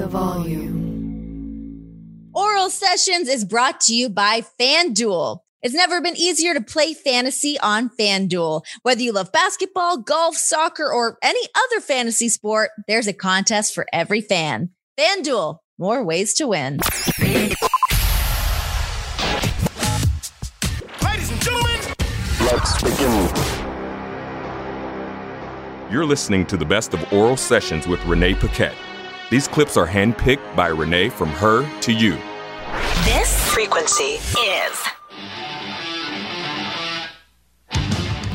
the volume. Oral Sessions is brought to you by FanDuel. It's never been easier to play fantasy on FanDuel. Whether you love basketball, golf, soccer, or any other fantasy sport, there's a contest for every fan. FanDuel, more ways to win. Ladies and gentlemen, Let's begin. You're listening to the best of oral sessions with Renee Paquette. These clips are handpicked by Renee from her to you. This frequency is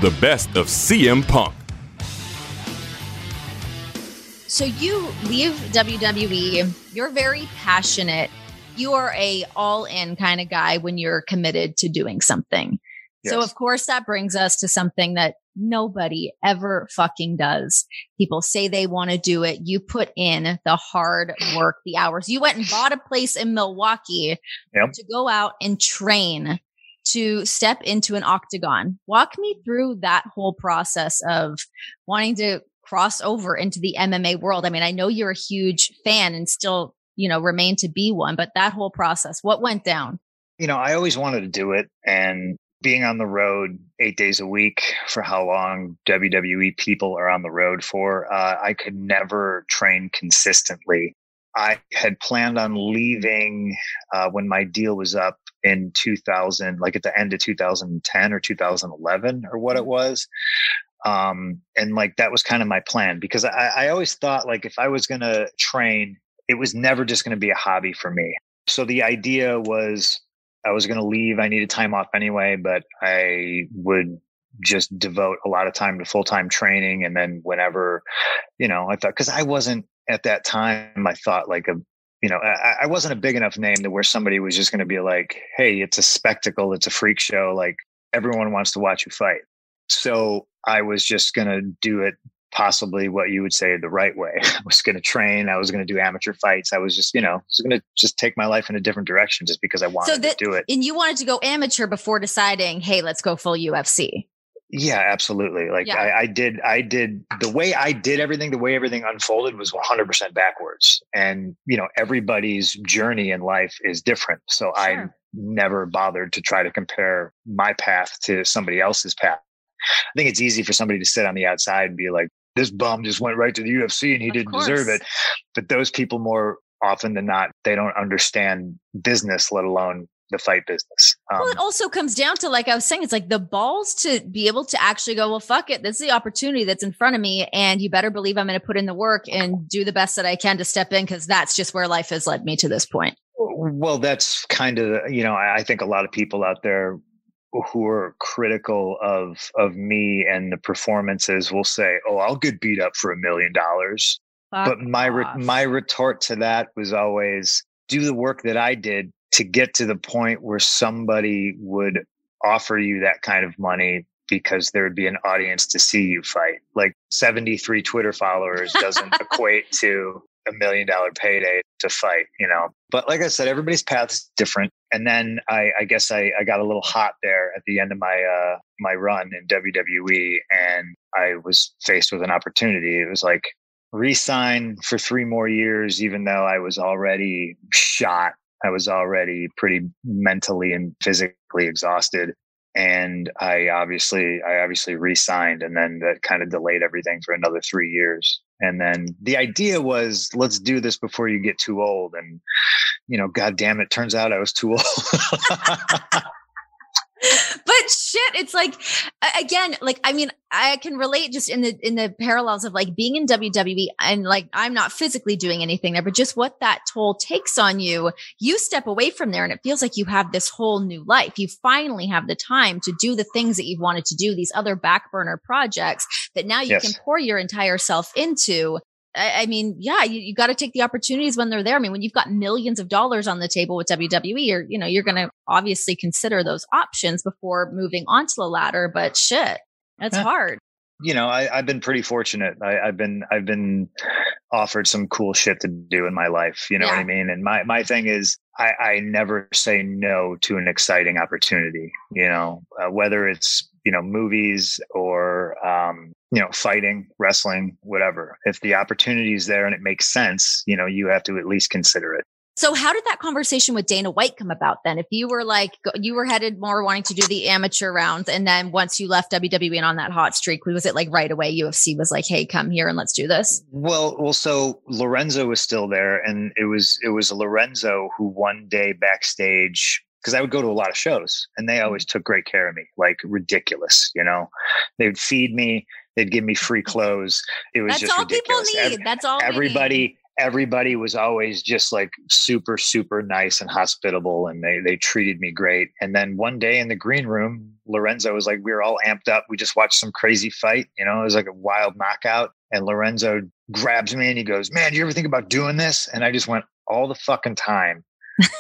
The best of CM Punk. So you leave WWE, you're very passionate. You are a all-in kind of guy when you're committed to doing something. So of course that brings us to something that nobody ever fucking does. People say they want to do it. You put in the hard work, the hours. You went and bought a place in Milwaukee Yep. to go out and train to step into an octagon. Walk me through that whole process of wanting to cross over into the MMA world. I mean, I know you're a huge fan and still, you know, remain to be one, but that whole process, what went down? You know, I always wanted to do it. And being on the road eight days a week for how long WWE people are on the road for, uh, I could never train consistently. I had planned on leaving uh, when my deal was up in 2000, like at the end of 2010 or 2011 or what it was. Um, and like that was kind of my plan because I, I always thought like if I was going to train, it was never just going to be a hobby for me. So the idea was I was going to leave. I needed time off anyway, but I would just devote a lot of time to full time training. And then whenever, you know, I thought, cause I wasn't at that time, I thought like a, you know, I, I wasn't a big enough name to where somebody was just going to be like, Hey, it's a spectacle. It's a freak show. Like everyone wants to watch you fight. So I was just going to do it possibly what you would say the right way. I was going to train. I was going to do amateur fights. I was just, you know, just going to just take my life in a different direction just because I wanted that- to do it. And you wanted to go amateur before deciding, hey, let's go full UFC. Yeah, absolutely. Like Yeah. I, I did, I did the way I did everything, the way everything unfolded was 100% backwards. And, you know, everybody's journey in life is different. So I never bothered to try to compare my path to somebody else's path. I think it's easy for somebody to sit on the outside and be like, this bum just went right to the UFC and he Of didn't deserve it. But those people more often than not, they don't understand business, let alone the fight business. Um, Well, it also comes down to, like I was saying, it's like the balls to be able to actually go, well, fuck it. This is the opportunity that's in front of me. And you better believe I'm going to put in the work and do the best that I can to step in because that's just where life has led me to this point. Well, that's kind of you know I think a lot of people out there who are critical of of me and the performances will say, "Oh, I'll get beat up for a million dollars." But my re- my retort to that was always do the work that I did to get to the point where somebody would offer you that kind of money because there would be an audience to see you fight. Like 73 Twitter followers doesn't equate to a million dollar payday to fight, you know. But like I said, everybody's path is different. And then I, I guess I, I got a little hot there at the end of my uh, my run in WWE, and I was faced with an opportunity. It was like resign for three more years, even though I was already shot. I was already pretty mentally and physically exhausted. And I obviously, I obviously re-signed and then that kind of delayed everything for another three years. And then the idea was, let's do this before you get too old. And, you know, God damn it. Turns out I was too old. but shit, it's like again, like I mean, I can relate just in the in the parallels of like being in WWE and like I'm not physically doing anything there, but just what that toll takes on you. You step away from there and it feels like you have this whole new life. You finally have the time to do the things that you've wanted to do, these other back burner projects that now you Yes. can pour your entire self into. I, I mean, yeah, you, you got to take the opportunities when they're there. I mean, when you've got millions of dollars on the table with WWE, you're, you know, you're going to obviously consider those options before moving onto the ladder. But shit, that's Yeah. hard. you know, I, I've been pretty fortunate. I, I've been I've been offered some cool shit to do in my life. You know what I mean? And my my thing is, I, I never say no to an exciting opportunity. You know, uh, whether it's you know movies or um, you know, fighting, wrestling, whatever. If the opportunity is there and it makes sense, you know, you have to at least consider it. So how did that conversation with Dana White come about then? If you were like you were headed more wanting to do the amateur rounds and then once you left WWE and on that hot streak, was it like right away UFC was like, "Hey, come here and let's do this?" Well, well so Lorenzo was still there and it was it was Lorenzo who one day backstage because I would go to a lot of shows and they always mm-hmm. took great care of me, like ridiculous, you know. They would feed me, they'd give me free clothes. It was That's just all ridiculous. people need. That's all everybody everybody was always just like super super nice and hospitable and they they treated me great. And then one day in the green room lorenzo was like we were all amped up. We just watched some crazy fight you know? It was like a wild knockout. And lorenzo grabs me and he goes man do you ever think about doing this? And i just went all the fucking time.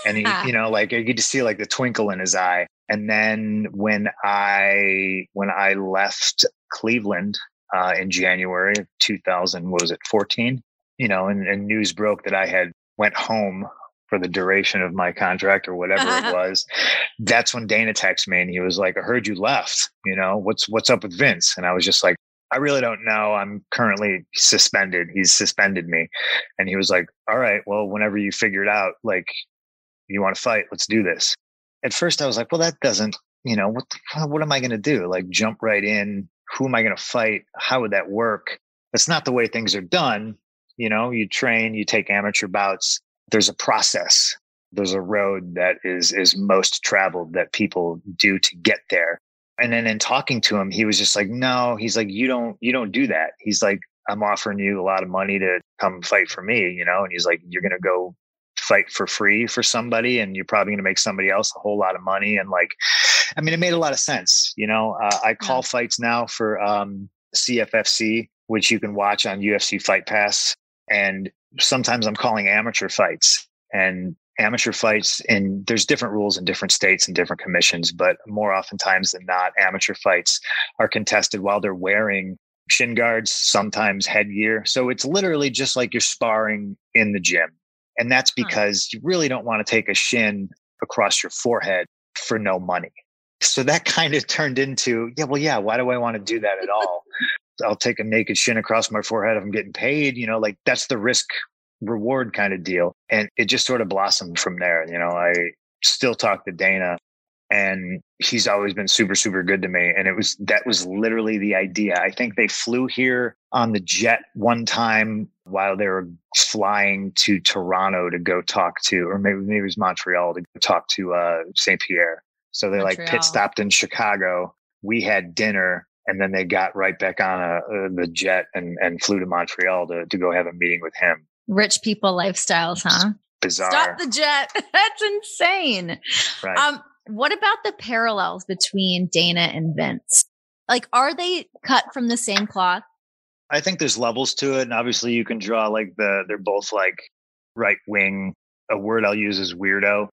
And he you know like i get to see like the twinkle in his eye. And then when i when i left cleveland uh, in january of 2000 what was it 14 you know, and, and news broke that I had went home for the duration of my contract or whatever it was. That's when Dana texted me and he was like, I heard you left, you know, what's, what's up with Vince? And I was just like, I really don't know. I'm currently suspended. He's suspended me. And he was like, all right, well, whenever you figure it out, like you want to fight, let's do this. At first I was like, well, that doesn't, you know, what, what am I going to do? Like jump right in. Who am I going to fight? How would that work? That's not the way things are done you know, you train, you take amateur bouts. There's a process. There's a road that is is most traveled that people do to get there. And then in talking to him, he was just like, "No." He's like, "You don't you don't do that." He's like, "I'm offering you a lot of money to come fight for me," you know. And he's like, "You're gonna go fight for free for somebody, and you're probably gonna make somebody else a whole lot of money." And like, I mean, it made a lot of sense. You know, uh, I call yeah. fights now for um, CFFC, which you can watch on UFC Fight Pass and sometimes I'm calling amateur fights and amateur fights and there's different rules in different states and different commissions, but more oftentimes than not, amateur fights are contested while they're wearing shin guards, sometimes headgear. So it's literally just like you're sparring in the gym. And that's because you really don't want to take a shin across your forehead for no money. So that kind of turned into, yeah, well, yeah, why do I want to do that at all? I'll take a naked shin across my forehead if I'm getting paid. You know, like that's the risk reward kind of deal. And it just sort of blossomed from there. You know, I still talk to Dana and he's always been super, super good to me. And it was, that was literally the idea. I think they flew here on the jet one time while they were flying to Toronto to go talk to, or maybe, maybe it was Montreal to talk to uh, St. Pierre. So they Montreal. like pit stopped in Chicago. We had dinner and then they got right back on a, uh, the jet and, and flew to Montreal to, to go have a meeting with him. Rich people lifestyles, huh? Bizarre. Stop the jet. That's insane. Right. Um, what about the parallels between Dana and Vince? Like, are they cut from the same cloth? I think there's levels to it. And obviously you can draw like the, they're both like right wing. A word I'll use is weirdo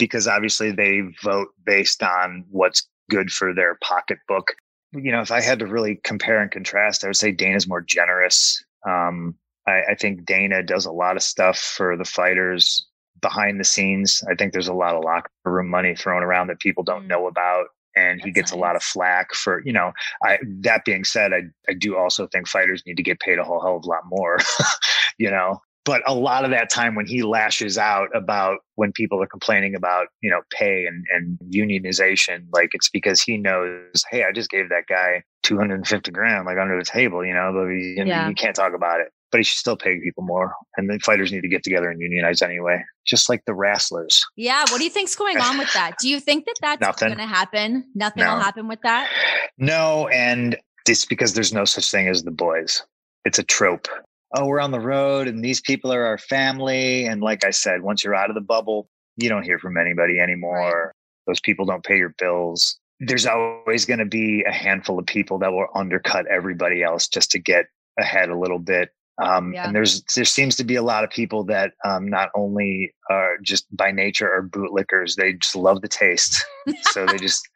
because obviously they vote based on what's good for their pocketbook you know, if I had to really compare and contrast, I would say Dana's more generous. Um, I, I, think Dana does a lot of stuff for the fighters behind the scenes. I think there's a lot of locker room money thrown around that people don't mm. know about. And That's he gets nice. a lot of flack for, you know, I, that being said, I, I do also think fighters need to get paid a whole hell of a lot more, you know, but a lot of that time when he lashes out about when people are complaining about you know pay and, and unionization like it's because he knows hey i just gave that guy 250 grand like under the table you know but he, yeah. you can't talk about it. But he should still pay people more and the fighters need to get together and unionize anyway just like the wrestlers. Yeah what do you think's going on with that? Do you think that that's going to happen? Nothing no. will happen with that? No and it's because there's no such thing as the boys. It's a trope oh, we're on the road and these people are our family. And like I said, once you're out of the bubble, you don't hear from anybody anymore. Those people don't pay your bills. There's always going to be a handful of people that will undercut everybody else just to get ahead a little bit. Um, yeah. And there's there seems to be a lot of people that um, not only are just by nature are bootlickers, they just love the taste. so they just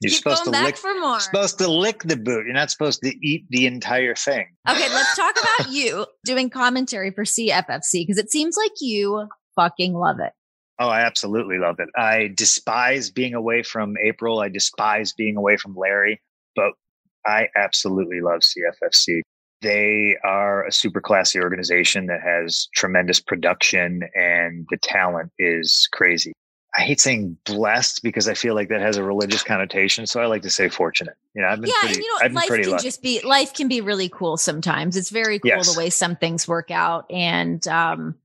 you're Keep supposed to lick for more. Supposed to lick the boot. You're not supposed to eat the entire thing. Okay, let's talk about you doing commentary for CFFC because it seems like you fucking love it. Oh, I absolutely love it. I despise being away from April. I despise being away from Larry, but I absolutely love CFFC. They are a super classy organization that has tremendous production and the talent is crazy. I hate saying blessed because I feel like that has a religious connotation. So I like to say fortunate. You know, I've been yeah, pretty, and you know, I've life pretty can lucky. just be life can be really cool sometimes. It's very cool Yes. the way some things work out and um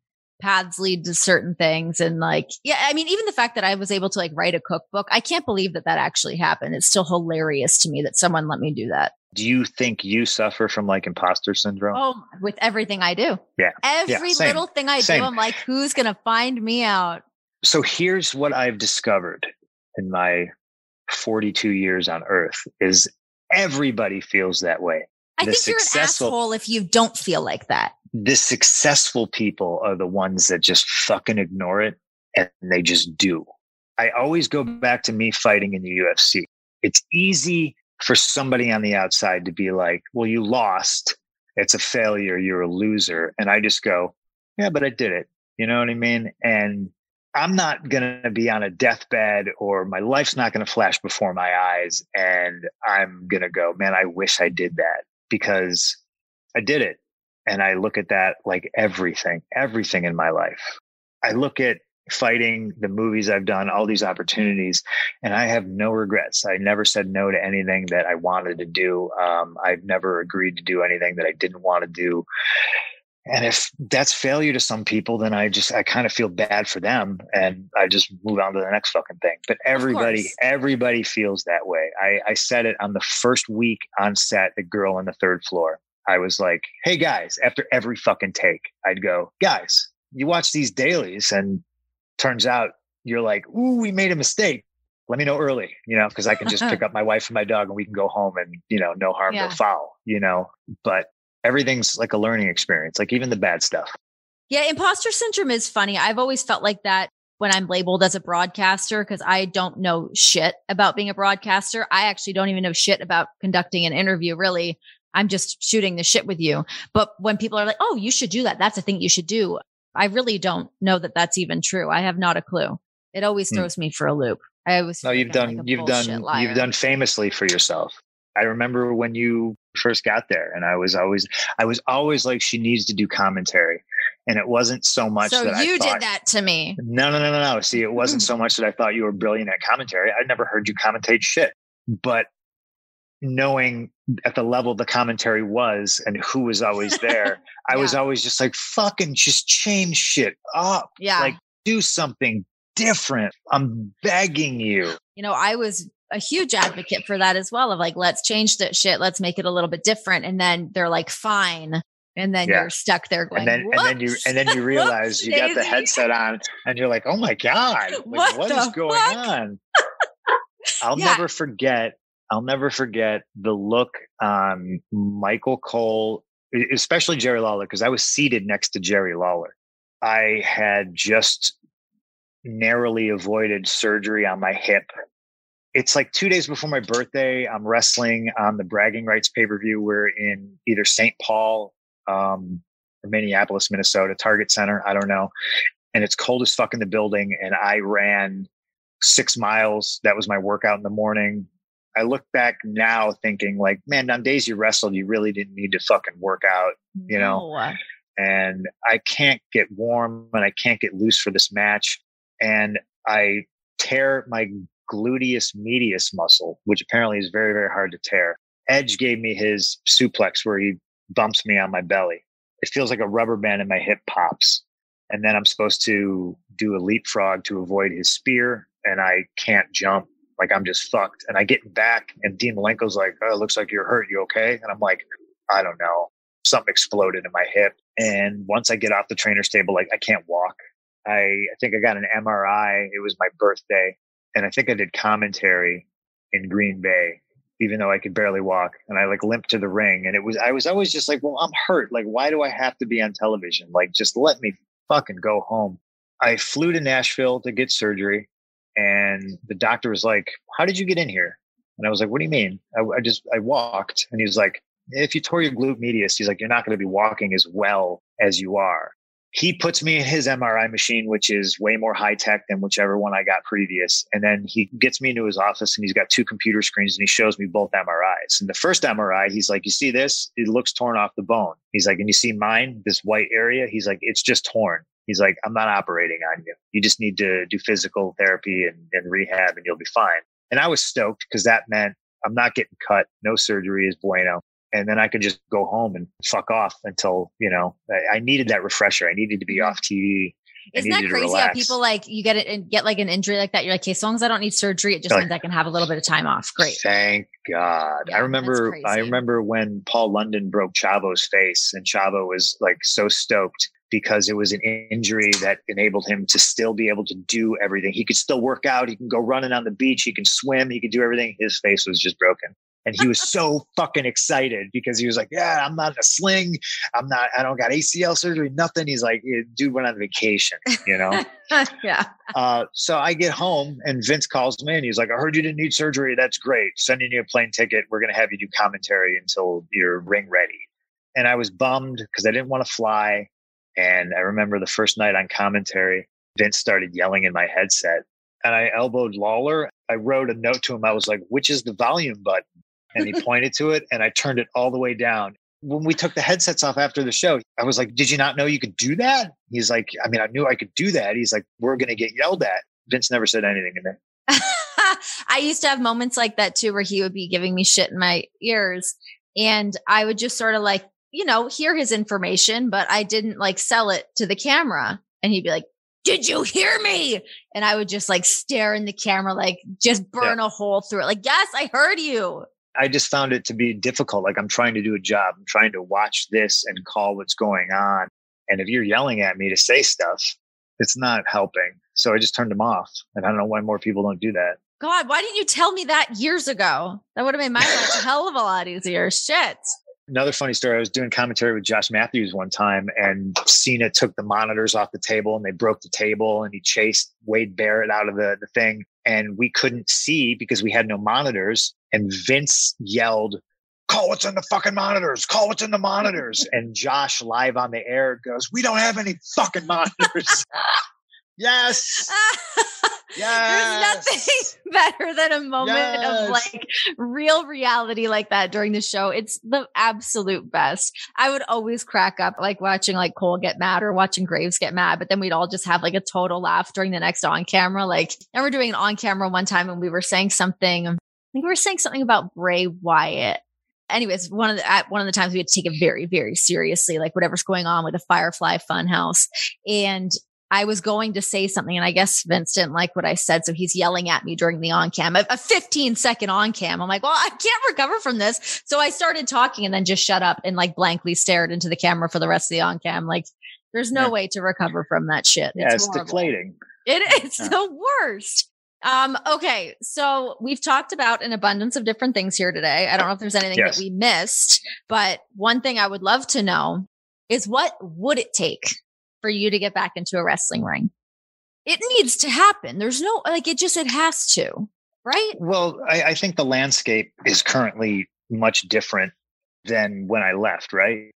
paths lead to certain things and like yeah, I mean even the fact that I was able to like write a cookbook, I can't believe that that actually happened. It's still hilarious to me that someone let me do that. Do you think you suffer from like imposter syndrome? Oh, with everything I do. Yeah. Every same. little thing I Same. do, I'm like who's going to find me out? So here's what I've discovered in my 42 years on earth is everybody feels that way. I The think you're an asshole if you don't feel like that. The successful people are the ones that just fucking ignore it and they just do. I always go back to me fighting in the UFC. It's easy for somebody on the outside to be like, well, you lost. It's a failure. You're a loser. And I just go, yeah, but I did it. You know what I mean? And I'm not going to be on a deathbed or my life's not going to flash before my eyes. And I'm going to go, man, I wish I did that because I did it. And I look at that like everything, everything in my life. I look at fighting, the movies I've done, all these opportunities, and I have no regrets. I never said no to anything that I wanted to do. Um, I've never agreed to do anything that I didn't want to do. And if that's failure to some people, then I just, I kind of feel bad for them and I just move on to the next fucking thing. But everybody, everybody feels that way. I, I said it on the first week on set, the girl on the third floor. I was like, hey guys, after every fucking take, I'd go, guys, you watch these dailies and turns out you're like, ooh, we made a mistake. Let me know early, you know, because I can just pick up my wife and my dog and we can go home and, you know, no harm, Yeah. no foul, you know. But everything's like a learning experience, like even the bad stuff. Yeah, imposter syndrome is funny. I've always felt like that when I'm labeled as a broadcaster because I don't know shit about being a broadcaster. I actually don't even know shit about conducting an interview, really. I'm just shooting the shit with you. But when people are like, oh, you should do that, that's a thing you should do. I really don't know that that's even true. I have not a clue. It always Hmm. throws me for a loop. I always No, you've done, like you've done, liar. you've done famously for yourself. I remember when you first got there, and I was always, I was always like, she needs to do commentary, and it wasn't so much So that I you thought, did that to me. No, no, no, no, no. See, it wasn't so much that I thought you were brilliant at commentary. I'd never heard you commentate shit. But knowing at the level the commentary was and who was always there, I was always just like, fucking just change shit up. Yeah. Like, do something different. I'm begging you. you know, I was a huge advocate for that as well of like, let's change that shit. Let's make it a little bit different. And then they're like, fine. And then Yeah. you're stuck there going, And then, and then you, and then you realize you got the headset on and you're like, oh my God, like, What what is the going fuck? on? I'll Yeah. never forget. I'll never forget the look on Michael Cole, especially Jerry Lawler, because I was seated next to Jerry Lawler. I had just narrowly avoided surgery on my hip. It's like two days before my birthday. I'm wrestling on the Bragging Rights pay per view. We're in either St. Paul um, or Minneapolis, Minnesota, Target Center. I don't know. And it's cold as fuck in the building. And I ran six miles. That was my workout in the morning. I look back now thinking like, man, on days you wrestled, you really didn't need to fucking work out. you know, No. and I can't get warm and I can't get loose for this match. And I tear my gluteus medius muscle, which apparently is very, very hard to tear. Edge gave me his suplex where he bumps me on my belly. It feels like a rubber band and my hip pops. And then I'm supposed to do a leapfrog to avoid his spear, and I can't jump. Like I'm just fucked. And I get back, and Dean Malenko's like, "Oh, it looks like you're hurt. You okay?" And I'm like, "I don't know." Something exploded in my hip, and once I get off the trainer's table, like I can't walk. I, I think I got an MRI. It was my birthday, and I think I did commentary in Green Bay, even though I could barely walk. And I like limped to the ring, and it was I was always just like, "Well, I'm hurt. Like, why do I have to be on television? Like, just let me fucking go home." I flew to Nashville to get surgery, and the doctor was like, "How did you get in here?" And I was like, "What do you mean?" I, I just I walked, and he was like, "If you tore your glute medius, he's like, you're not going to be walking as well as you are." he puts me in his MRI machine, which is way more high tech than whichever one I got previous. And then he gets me into his office and he's got two computer screens and he shows me both MRIs. And the first MRI, he's like, You see this? It looks torn off the bone. He's like, And you see mine, this white area? He's like, It's just torn. He's like, I'm not operating on you. You just need to do physical therapy and, and rehab and you'll be fine. And I was stoked because that meant I'm not getting cut. No surgery is bueno and then I could just go home and fuck off until you know I, I needed that refresher. I needed to be mm-hmm. off TV. Isn't that crazy how people like you get it and get like an injury like that? You're like, okay, as long as I don't need surgery, it just means I can have a little bit of time off. Great. Thank God. Yeah, I remember I remember when Paul London broke Chavo's face and Chavo was like so stoked because it was an injury that enabled him to still be able to do everything. He could still work out, he can go running on the beach, he can swim, he could do everything. His face was just broken. And he was so fucking excited because he was like, Yeah, I'm not in a sling. I'm not, I don't got ACL surgery, nothing. He's like, Dude went on vacation, you know? yeah. Uh, so I get home and Vince calls me and he's like, I heard you didn't need surgery. That's great. Sending you a plane ticket. We're going to have you do commentary until you're ring ready. And I was bummed because I didn't want to fly. And I remember the first night on commentary, Vince started yelling in my headset and I elbowed Lawler. I wrote a note to him. I was like, which is the volume button? and he pointed to it and I turned it all the way down. When we took the headsets off after the show, I was like, Did you not know you could do that? He's like, I mean, I knew I could do that. He's like, We're going to get yelled at. Vince never said anything to me. I used to have moments like that too, where he would be giving me shit in my ears. And I would just sort of like, you know, hear his information, but I didn't like sell it to the camera. And he'd be like, did you hear me? And I would just like stare in the camera, like just burn yeah. a hole through it. Like, yes, I heard you. I just found it to be difficult. Like I'm trying to do a job. I'm trying to watch this and call what's going on. And if you're yelling at me to say stuff, it's not helping. So I just turned them off. And I don't know why more people don't do that. God, why didn't you tell me that years ago? That would have made my life a hell of a lot easier. Shit. Another funny story. I was doing commentary with Josh Matthews one time, and Cena took the monitors off the table and they broke the table, and he chased Wade Barrett out of the, the thing. And we couldn't see because we had no monitors. And Vince yelled, Call what's in the fucking monitors. Call what's in the monitors. and Josh, live on the air, goes, We don't have any fucking monitors. yes. Yes. There's nothing better than a moment yes. of like real reality like that during the show. It's the absolute best. I would always crack up like watching like Cole get mad or watching Graves get mad, but then we'd all just have like a total laugh during the next on camera. Like, and we're doing an on camera one time and we were saying something. I think we were saying something about Bray Wyatt anyways, one of the at one of the times we had to take it very, very seriously, like whatever's going on with the Firefly Funhouse. And I was going to say something and I guess Vince didn't like what I said. So he's yelling at me during the on cam, a, a 15 second on cam. I'm like, well, I can't recover from this. So I started talking and then just shut up and like blankly stared into the camera for the rest of the on cam. Like there's no yeah. way to recover from that shit. Yeah, it's, it's deflating. It, it's yeah. the worst. Um, okay. So we've talked about an abundance of different things here today. I don't know if there's anything yes. that we missed, but one thing I would love to know is what would it take for you to get back into a wrestling ring. It needs to happen. There's no, like, it just, it has to, right? Well, I, I think the landscape is currently much different than when I left, right?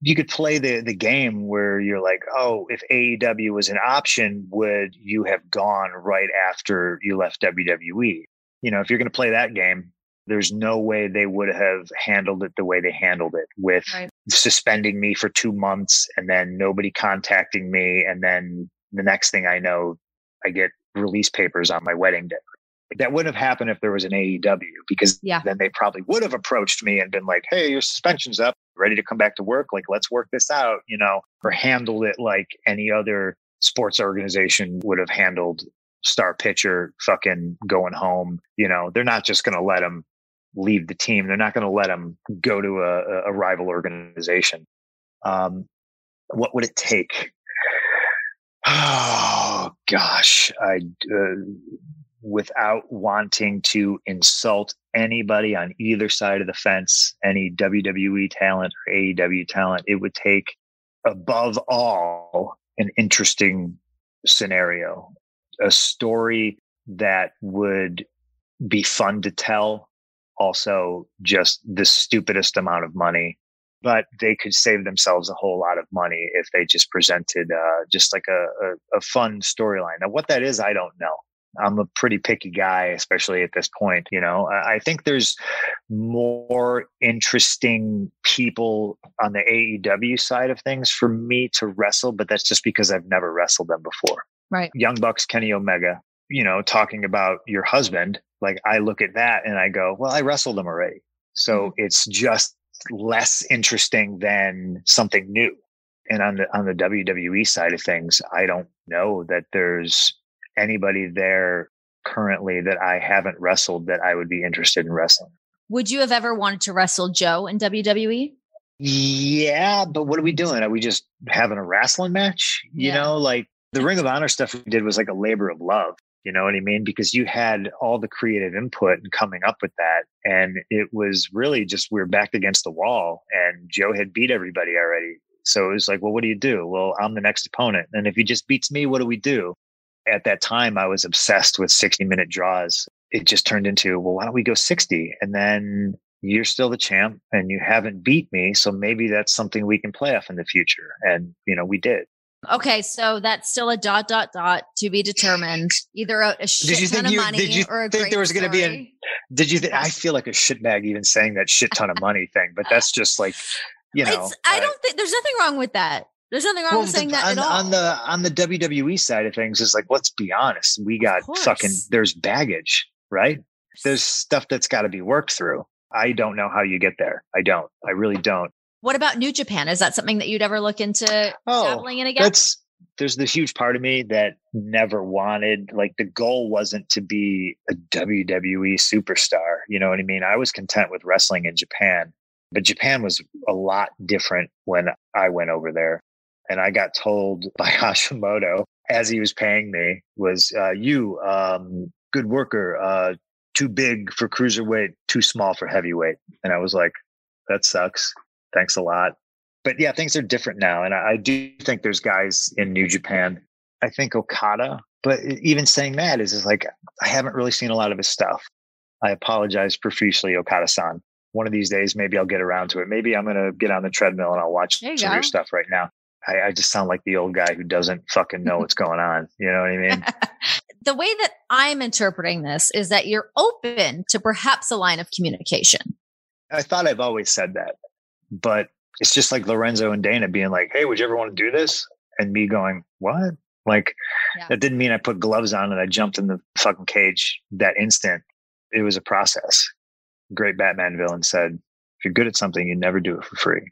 You could play the, the game where you're like, oh, if AEW was an option, would you have gone right after you left WWE? You know, if you're going to play that game, there's no way they would have handled it the way they handled it with right. Suspending me for two months and then nobody contacting me. And then the next thing I know, I get release papers on my wedding day. That wouldn't have happened if there was an AEW because yeah. then they probably would have approached me and been like, Hey, your suspension's up, ready to come back to work. Like, let's work this out, you know, or handled it like any other sports organization would have handled star pitcher fucking going home. You know, they're not just going to let him leave the team. They're not going to let him go to a, a rival organization. Um, what would it take? Oh gosh, I uh, without wanting to insult anybody on either side of the fence, any WWE talent or AEW talent, it would take above all an interesting scenario, a story that would be fun to tell also just the stupidest amount of money but they could save themselves a whole lot of money if they just presented uh, just like a, a, a fun storyline. Now, what that is, I don't know. I'm a pretty picky guy, especially at this point. You know, I think there's more interesting people on the AEW side of things for me to wrestle, but that's just because I've never wrestled them before. Right. Young Bucks, Kenny Omega, you know, talking about your husband, like I look at that and I go, well, I wrestled him already. So mm-hmm. it's just less interesting than something new. And on the on the WWE side of things, I don't know that there's anybody there currently that I haven't wrestled that I would be interested in wrestling. Would you have ever wanted to wrestle Joe in WWE? Yeah, but what are we doing? Are we just having a wrestling match? You yeah. know, like the Ring of Honor stuff we did was like a labor of love. You know what I mean? Because you had all the creative input and coming up with that. And it was really just we are backed against the wall and Joe had beat everybody already. So it was like, well, what do you do? Well, I'm the next opponent. And if he just beats me, what do we do? At that time, I was obsessed with 60 minute draws. It just turned into, well, why don't we go 60? And then you're still the champ and you haven't beat me. So maybe that's something we can play off in the future. And, you know, we did. Okay, so that's still a dot dot dot to be determined. Either a, a shit ton of you, money did you or a think there was going to be a? Did you? Th- I feel like a shit shitbag even saying that shit ton of money thing, but that's just like, you know. It's, I don't think there's nothing wrong with that. There's nothing wrong well, with saying that on, at all. On the on the WWE side of things, is like, let's be honest, we got fucking. There's baggage, right? There's stuff that's got to be worked through. I don't know how you get there. I don't. I really don't. What about New Japan? Is that something that you'd ever look into oh, dabbling in again? That's there's this huge part of me that never wanted like the goal wasn't to be a WWE superstar. You know what I mean? I was content with wrestling in Japan, but Japan was a lot different when I went over there. And I got told by Hashimoto as he was paying me was, uh, you, um, good worker, uh, too big for cruiserweight, too small for heavyweight. And I was like, that sucks. Thanks a lot. But yeah, things are different now. And I, I do think there's guys in New Japan. I think Okada, but even saying that is, is like, I haven't really seen a lot of his stuff. I apologize profusely, Okada san. One of these days, maybe I'll get around to it. Maybe I'm going to get on the treadmill and I'll watch some go. of your stuff right now. I, I just sound like the old guy who doesn't fucking know what's going on. You know what I mean? the way that I'm interpreting this is that you're open to perhaps a line of communication. I thought I've always said that, but it's just like Lorenzo and Dana being like, Hey, would you ever want to do this? And me going, What? Like, yeah. that didn't mean I put gloves on and I jumped in the fucking cage that instant. It was a process. Great Batman villain said, If you're good at something, you never do it for free.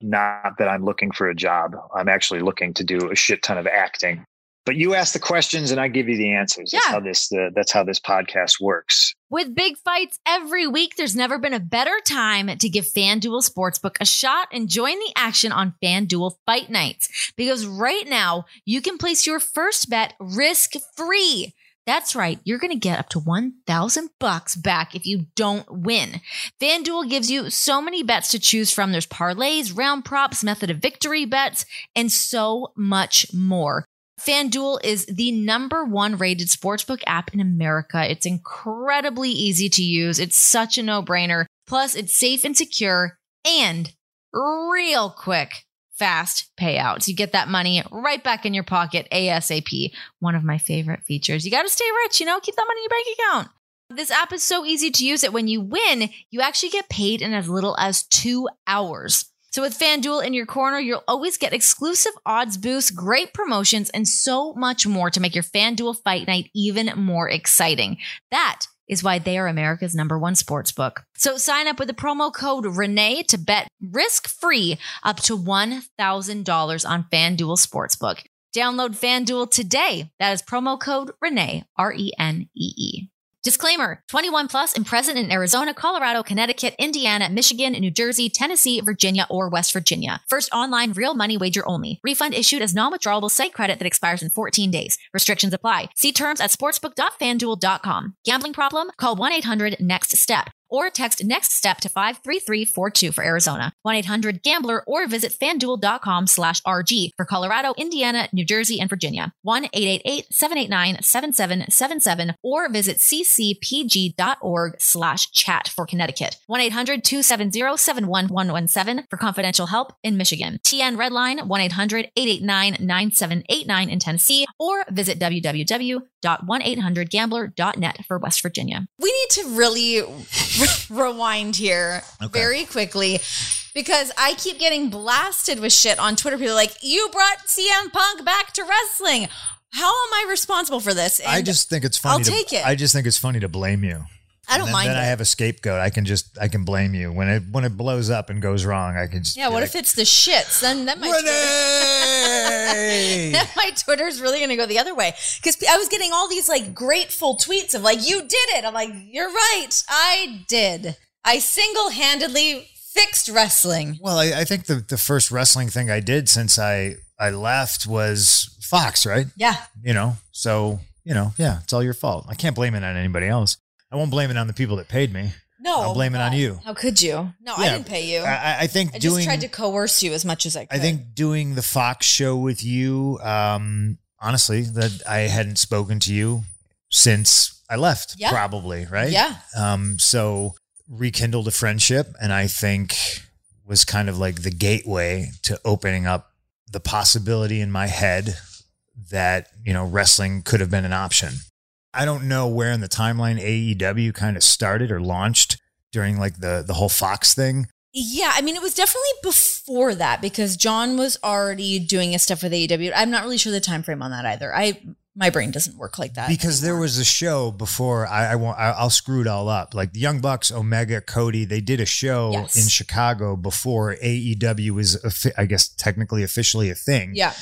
Not that I'm looking for a job. I'm actually looking to do a shit ton of acting but you ask the questions and I give you the answers. That's yeah. how this uh, that's how this podcast works. With big fights every week, there's never been a better time to give FanDuel Sportsbook a shot and join the action on FanDuel Fight Nights. Because right now, you can place your first bet risk free. That's right. You're going to get up to 1000 bucks back if you don't win. FanDuel gives you so many bets to choose from. There's parlays, round props, method of victory bets, and so much more. FanDuel is the number one rated sportsbook app in America. It's incredibly easy to use. It's such a no brainer. Plus, it's safe and secure and real quick, fast payouts. You get that money right back in your pocket ASAP. One of my favorite features. You got to stay rich, you know, keep that money in your bank account. This app is so easy to use that when you win, you actually get paid in as little as two hours. So with FanDuel in your corner, you'll always get exclusive odds boosts, great promotions, and so much more to make your FanDuel fight night even more exciting. That is why they are America's number one sports book. So sign up with the promo code Renee to bet risk free up to $1,000 on FanDuel Sportsbook. Download FanDuel today. That is promo code Renee, R E N E E. Disclaimer 21 plus and present in Arizona, Colorado, Connecticut, Indiana, Michigan, New Jersey, Tennessee, Virginia, or West Virginia. First online real money wager only. Refund issued as non withdrawable site credit that expires in 14 days. Restrictions apply. See terms at sportsbook.fanduel.com. Gambling problem? Call 1 800 NEXT STEP or text next step to 53342 for Arizona, 1-800-GAMBLER or visit fanduel.com slash RG for Colorado, Indiana, New Jersey, and Virginia, 1-888-789-7777 or visit ccpg.org slash chat for Connecticut, 1-800-270-71117 for confidential help in Michigan, TN Redline, 1-800-889-9789 in Tennessee, or visit www.1800gambler.net for West Virginia. We need to really re- rewind here Okay. very quickly because I keep getting blasted with shit on Twitter. People are like, you brought CM Punk back to wrestling. How am I responsible for this? I just think it's funny. I'll to, take it. I just think it's funny to blame you. I don't then, mind Then I have a scapegoat. I can just I can blame you when it when it blows up and goes wrong. I can just yeah, what like, if it's the shits? Then that my then my Twitter's really going to go the other way because I was getting all these like grateful tweets of like, "You did it." I'm like, "You're right, I did. I single handedly fixed wrestling." Well, I, I think the the first wrestling thing I did since I I left was Fox, right? Yeah, You know, so you know, yeah, it's all your fault. I can't blame it on anybody else. I won't blame it on the people that paid me. no, I'll blame it on you. How could you? No, I Yeah, didn't pay you. I, I- I think I just doing tried to coerce you as much as I could. I think doing the Fox show with you, um, honestly, that I hadn't spoken to you since I left, Yeah. probably, right? Yeah. Um, so rekindled a friendship, and I think was kind of like the gateway to opening up the possibility in my head that you know wrestling could have been an option. I don't know where in the timeline AEW kind of started or launched during like the the whole Fox thing. Yeah, I mean, it was definitely before that because John was already doing his stuff with AEW. I'm not really sure the time frame on that either. I my brain doesn't work like that because there was a show before I, I won't I, I'll screw it all up like the Young Bucks Omega Cody they did a show Yes. in Chicago before AEW was I guess technically officially a thing yeah.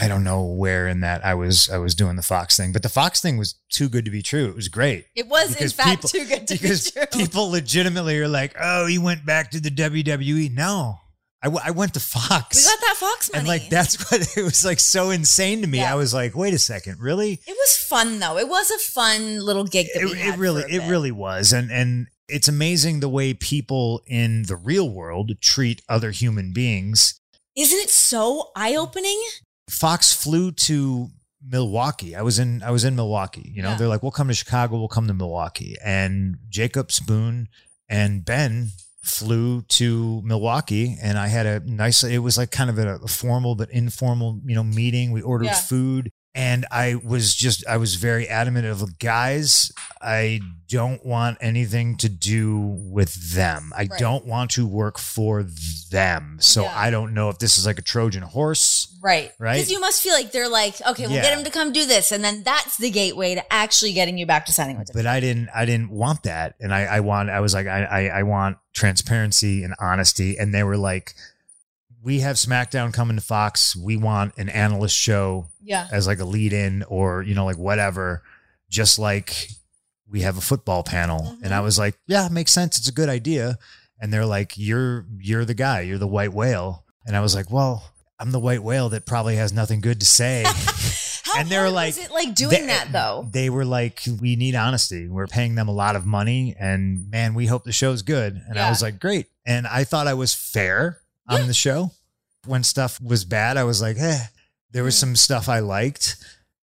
I don't know where in that I was I was doing the Fox thing but the Fox thing was too good to be true it was great It was in fact people- too good to because be true. Because people legitimately are like oh you went back to the WWE no I, w- I went to Fox we got that Fox money. and like that's what it was like so insane to me Yeah. I was like wait a second really It was fun though. It was a fun little gig that we it, had it really it bit. really was and and it's amazing the way people in the real world treat other human beings Isn't it so eye opening? Fox flew to milwaukee. I was in i was in milwaukee you know? Yeah. they're like we'll come to chicago we'll come to milwaukee. And jacob spoon and ben flew to milwaukee and i had a nice it was like kind of a, formal but informal you know meeting. We ordered Yeah. food and i was just i was very adamant of guys i don't want anything to do with them i Right. don't want to work for them so Yeah. i don't know if this is like a trojan horse Right. Right? Because you must feel like they're like, okay, we'll Yeah. get him to come do this. And then that's the gateway to actually getting you back to signing with them. but I didn't I didn't want that. And I, I want I was like, I, I I want transparency and honesty. And they were like, We have SmackDown coming to Fox. We want an analyst show yeah. as like a lead in or, you know, like whatever, just like we have a football panel. And I was like, Yeah, it makes sense. It's a good idea. And they're like, You're you're the guy, you're the white whale. And I was like, Well, I'm the white whale that probably has nothing good to say. How and they were like, was it like doing they- that though? They were like, we need honesty. We're paying them a lot of money, and man, we hope the show's good. And I was like, great. And I thought I was fair on the show. When stuff was bad, I was like, eh. There was some stuff I liked,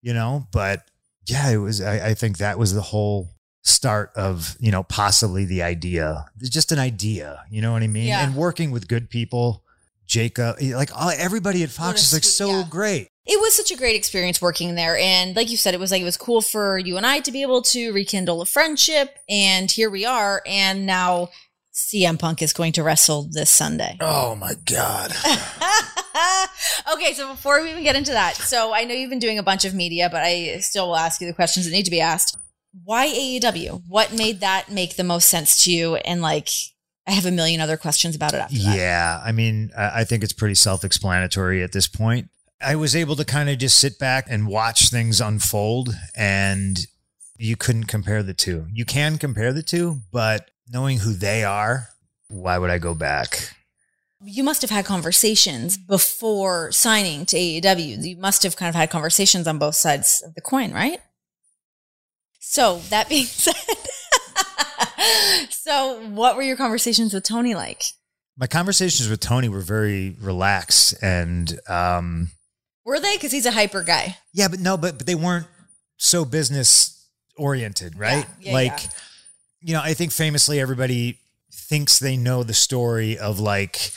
you know, but yeah, it was. I, I think that was the whole start of you know possibly the idea. It's just an idea, you know what I mean? Yeah. And working with good people, Jacob, eh, like all, everybody at Fox is like so yeah. great. It was such a great experience working there. And like you said, it was like it was cool for you and I to be able to rekindle a friendship. And here we are. And now CM Punk is going to wrestle this Sunday. Oh my god. okay, so before we even get into that, so I know you've been doing a bunch of media, but I still will ask you the questions that need to be asked. Why AEW? What made that make the most sense to you? And like, I have a million other questions about it after that. Yeah, I mean, I I think it's pretty self-explanatory at this point. I was able to kind of just sit back and watch things unfold, and you couldn't compare the two. You can compare the two, but knowing who they are, why would I go back? You must have had conversations before signing to AEW. You must have kind of had conversations on both sides of the coin, right? So that being said, so, what were your conversations with Tony like? My conversations with Tony were very relaxed and um Were they? Because he's a hyper guy. yeah, but no, but but they weren't so business oriented, right? Yeah, yeah, like yeah. You know, I think famously everybody thinks they know the story of like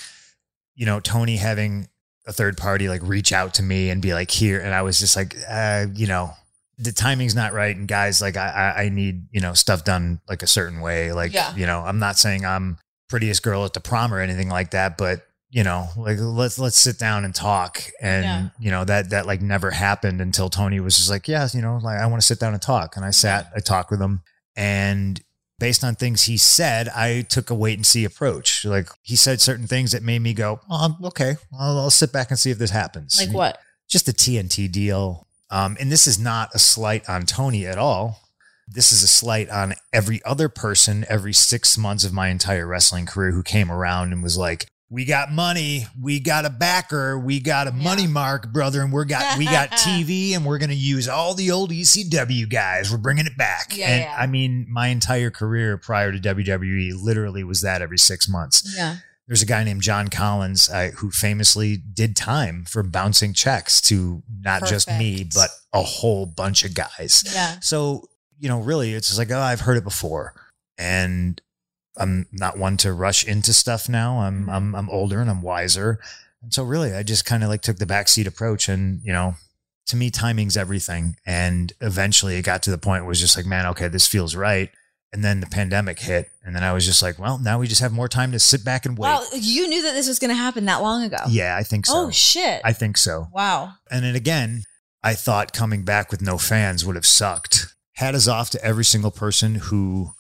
you know, Tony having a third party like reach out to me and be like here and I was just like uh, you know, the timing's not right and guys like I, I I need you know stuff done like a certain way like Yeah. you know I'm not saying I'm prettiest girl at the prom or anything like that but you know like let's let's sit down and talk and Yeah. you know that that like never happened until Tony was just like yeah you know like I want to sit down and talk and I sat I talked with him and based on things he said I took a wait and see approach like he said certain things that made me go oh, okay I'll, I'll sit back and see if this happens Like what? just the TNT deal. Um, and this is not a slight on Tony at all. This is a slight on every other person every six months of my entire wrestling career who came around and was like, we got money, we got a backer, we got a money mark, brother, and we're got we got TV, and we're gonna use all the old ECW guys. We're bringing it back. Yeah, and yeah. I mean, my entire career prior to WWE literally was that every six months Yeah. there's a guy named John Collins uh, who famously did time for bouncing checks to not just me, but a whole bunch of guys. Yeah. So, you know, really, it's just like, oh, I've heard it before. And I'm not one to rush into stuff now. I'm, mm-hmm. I'm, I'm older and I'm wiser. And so, really, I just kind of like took the backseat approach. And, you know, to me, timing's everything. And eventually it got to the point where it was just like, man, okay, this feels right. And then the pandemic hit. And then I was just like, well, now we just have more time to sit back and wait. Wow. You knew that this was going to happen that long ago. Yeah, I think so. Oh, shit. I think so. wow. And then again, I thought coming back with no fans would have sucked. Hat is off to every single person who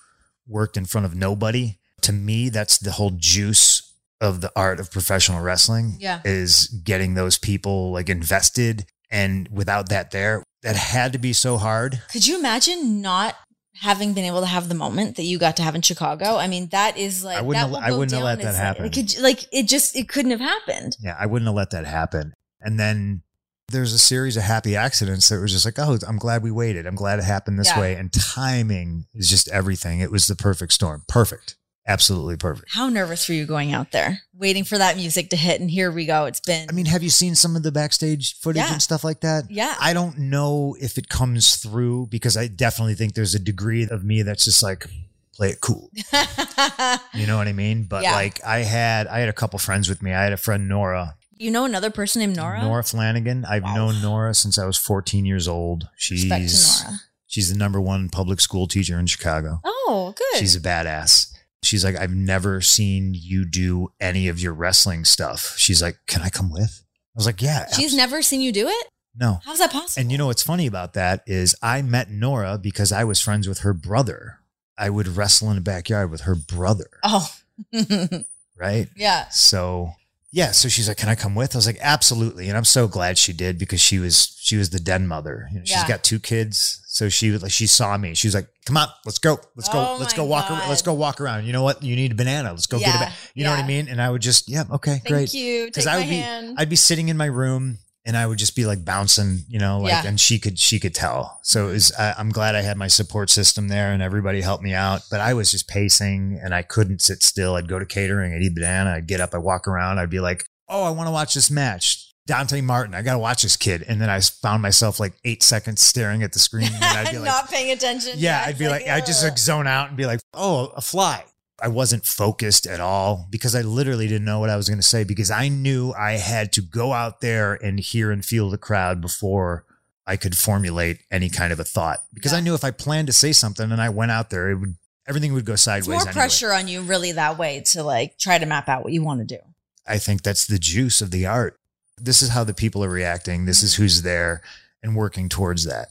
worked in front of nobody. To me, that's the whole juice of the art of professional wrestling. Yeah. Is getting those people like invested. And without that there, that had to be so hard. Could you imagine not having been able to have the moment that you got to have in Chicago? I mean, that is like I wouldn't have- I wouldn't have let that happen. Like, it could, like it just it couldn't have happened. Yeah, I wouldn't have let that happen. And then there's a series of happy accidents that was just like, oh, I'm glad we waited. I'm glad it happened this Yeah. way. And timing is just everything. It was the perfect storm. Perfect. Absolutely perfect. How nervous were you going out there, waiting for that music to hit? And here we go. It's been. I mean, have you seen some of the backstage footage Yeah. and stuff like that? Yeah. I don't know if it comes through because I definitely think there's a degree of me that's just like, play it cool. You know what I mean? But Yeah. like I had I had a couple friends with me. I had a friend Nora. You know another person named Nora. Nora Flanagan. I've Wow. known Nora since I was 14 years old. She's to Nora. she's the number one public school teacher in Chicago. Oh, good. She's a badass. She's like, I've never seen you do any of your wrestling stuff. She's like, Can I come with? I was like, Yeah. She's abs- never seen you do it. no. How's that possible? And you know what's funny about that is I met Nora because I was friends with her brother. I would wrestle in the backyard with her brother, oh, right? yeah. So yeah, so she's like, "Can I come with?" I was like, "Absolutely," and I'm so glad she did because she was she was the den mother. You know, she's Yeah. got two kids, so she was like, she saw me. She was like, "Come on, let's go, let's go, Oh let's go walk, God. ar- let's go walk around." You know what? You need a banana. Let's go get a banana. You know what I mean? And I would just, yeah, okay, Thank great. you. Take I would be, hand. I'd be sitting in my room and I would just be like bouncing, you know, like, Yeah. and she could, she could tell. So it was, I, I'm glad I had my support system there and everybody helped me out, but I was just pacing and I couldn't sit still. I'd go to catering, I'd eat banana, I'd get up, I'd walk around, I'd be like, oh, I want to watch this match. Dante Martin, I got to watch this kid. And then I found myself like eight seconds staring at the screen. And I'd be like, Not paying attention. yeah, I'd be like, I'd just like zone out and be like, oh, a fly. I wasn't focused at all because I literally didn't know what I was going to say because I knew I had to go out there and hear and feel the crowd before I could formulate any kind of a thought. Because I knew if I planned to say something and I went out there, it would everything would go It's sideways. more anyway. pressure on you, really, that way to like try to map out what you want to do. I think that's the juice of the art. This is how the people are reacting. This is mm-hmm. who's there and working towards that.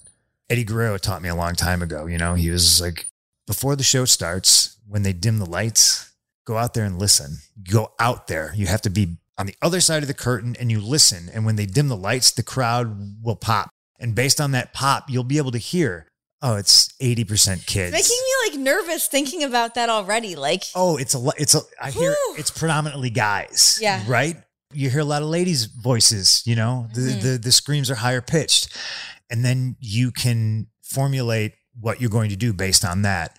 Eddie Guerrero taught me a long time ago. You know, he was like, before the show starts, when they dim the lights, go out there and listen. Go out there. You have to be on the other side of the curtain and you listen. And when they dim the lights, the crowd will pop. And based on that pop, you'll be able to hear, oh, it's 80% kids. It's making me like nervous thinking about that already. Like, Oh, it's a lo- it's a I hear Whew. it's predominantly guys. Yeah. Right? You hear a lot of ladies' voices, you know. The Mhm. the the screams are higher pitched. And then you can formulate what you're going to do based on that.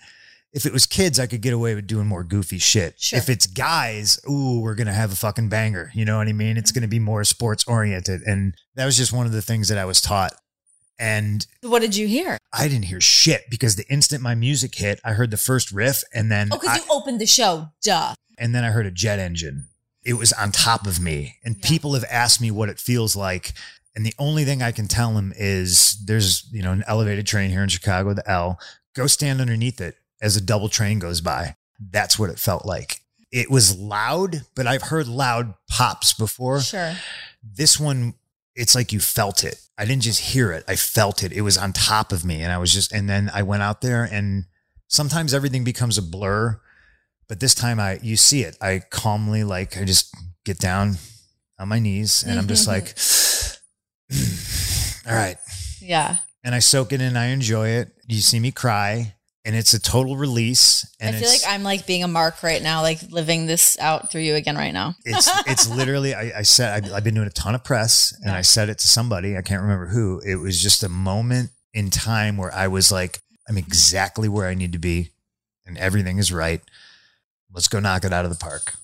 If it was kids, I could get away with doing more goofy shit. Sure. If it's guys, ooh, we're gonna have a fucking banger. You know what I mean? It's mm-hmm. gonna be more sports oriented, and that was just one of the things that I was taught. And What did you hear? I didn't hear shit because the instant my music hit, I heard the first riff, and then Oh, because you opened the show. Duh. and then I heard a jet engine. It was on top of me. And Yeah. people have asked me what it feels like. And the only thing I can tell them is there's, you know, an elevated train here in Chicago, the L. Go stand underneath it as a double train goes by. That's what it felt like. It was loud, but I've heard loud pops before. Sure. This one, it's like you felt it. I didn't just hear it. I felt it. It was on top of me. And I was just, and then I went out there and sometimes everything becomes a blur. But this time I, you see it. I calmly, like, I just get down on my knees and I'm just like, all right. Yeah. And I soak it in. I enjoy it. You see me cry and it's a total release. And I feel like I'm like being a mark right now, like living this out through you again right now. it's it's literally I, I said I, I've been doing a ton of press and I said it to somebody I can't remember who it was just a moment in time where I was like I'm exactly where I need to be and everything is right let's go knock it out of the park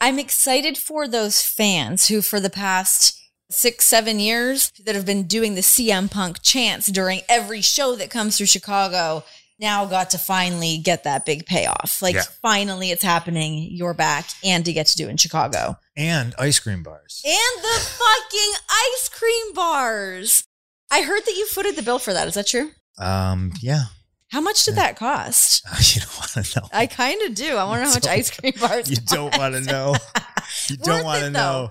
I'm excited for those fans who, for the past six, seven years, that have been doing the CM Punk chants during every show that comes through Chicago, now got to finally get that big payoff. Like, Yeah. finally, it's happening. You're back, and to get to do in Chicago. and ice cream bars And the fucking ice cream bars. I heard that you footed the bill for that. Is that true? um yeah How much did that cost? you don't want to know I kind of do. I want to know how much ice cream bars. you don't want to know you don't want to know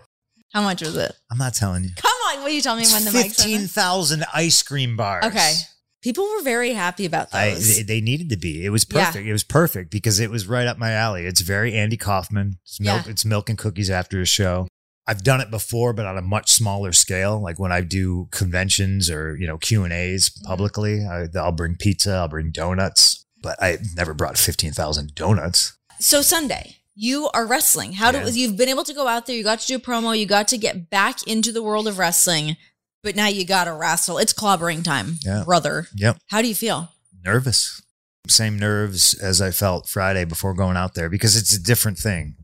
How much was it? I'm not telling you Come on, will you tell me when the mic's fifteen thousand ice cream bars Okay. People were very happy about I, those. they, they needed to be. It was Yeah. perfect. It was perfect because it was right up my alley. It's very Andy Kaufman. It's milk. Yeah. It's milk and cookies after a show. I've done it before, but on a much smaller scale. Like when I do conventions or you know Q and A's Mm-hmm. publicly, I, I'll bring pizza. I'll bring donuts. But I never brought fifteen thousand donuts. so Sunday, you are wrestling. How Yeah. do you've been able to go out there? You got to do a promo. You got to get back into the world of wrestling, but now you got to wrestle. It's clobbering time, Yeah. brother. Yep, How do you feel? nervous. Same nerves as I felt Friday before going out there because it's a different thing.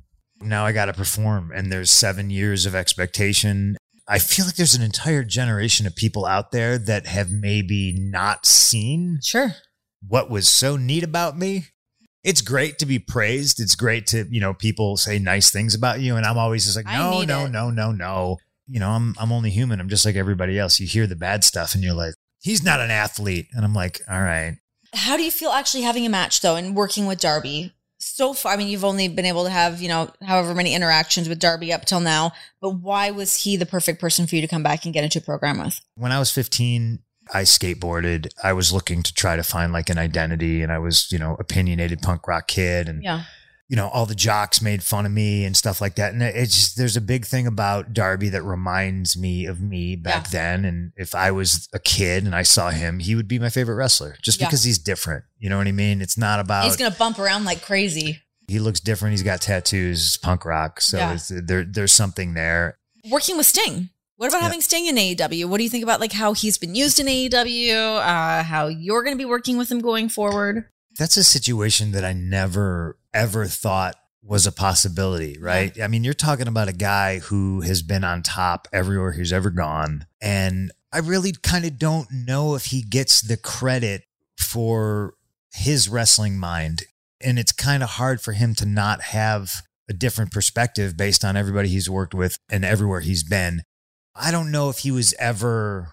Now I got to perform, and there's seven years of expectation. I feel like there's an entire generation of people out there that have maybe not seen Sure. what was so neat about me. It's great to be praised. It's great to, you know, people say nice things about you. And I'm always just like, no, no, it. no, no, no. You know, I'm I'm only human. I'm just like everybody else. You hear the bad stuff and you're like, he's not an athlete. And I'm like, all right. How do you feel actually having a match though and working with Darby? So far, I mean, you've only been able to have, you know, however many interactions with Darby up till now, but why was he the perfect person for you to come back and get into a program with? When I was 15, I skateboarded. I was looking to try to find like an identity and I was, you know, opinionated punk rock kid and Yeah. You know, all the jocks made fun of me and stuff like that. And it's just, there's a big thing about Darby that reminds me of me back then. And if I was a kid and I saw him, he would be my favorite wrestler just Yeah. because he's different. You know what I mean? It's not about, He's going to bump around like crazy. he looks different. He's got tattoos, punk rock. So Yeah. it's, there, there's something there. working with Sting. What about Yeah. having Sting in AEW? What do you think about like how he's been used in AEW? Uh, how you're going to be working with him going forward? That's a situation that I never ever thought was a possibility, right? I mean, you're talking about a guy who has been on top everywhere he's ever gone. And I really kind of don't know if he gets the credit for his wrestling mind. And it's kind of hard for him to not have a different perspective based on everybody he's worked with and everywhere he's been. I don't know if he was ever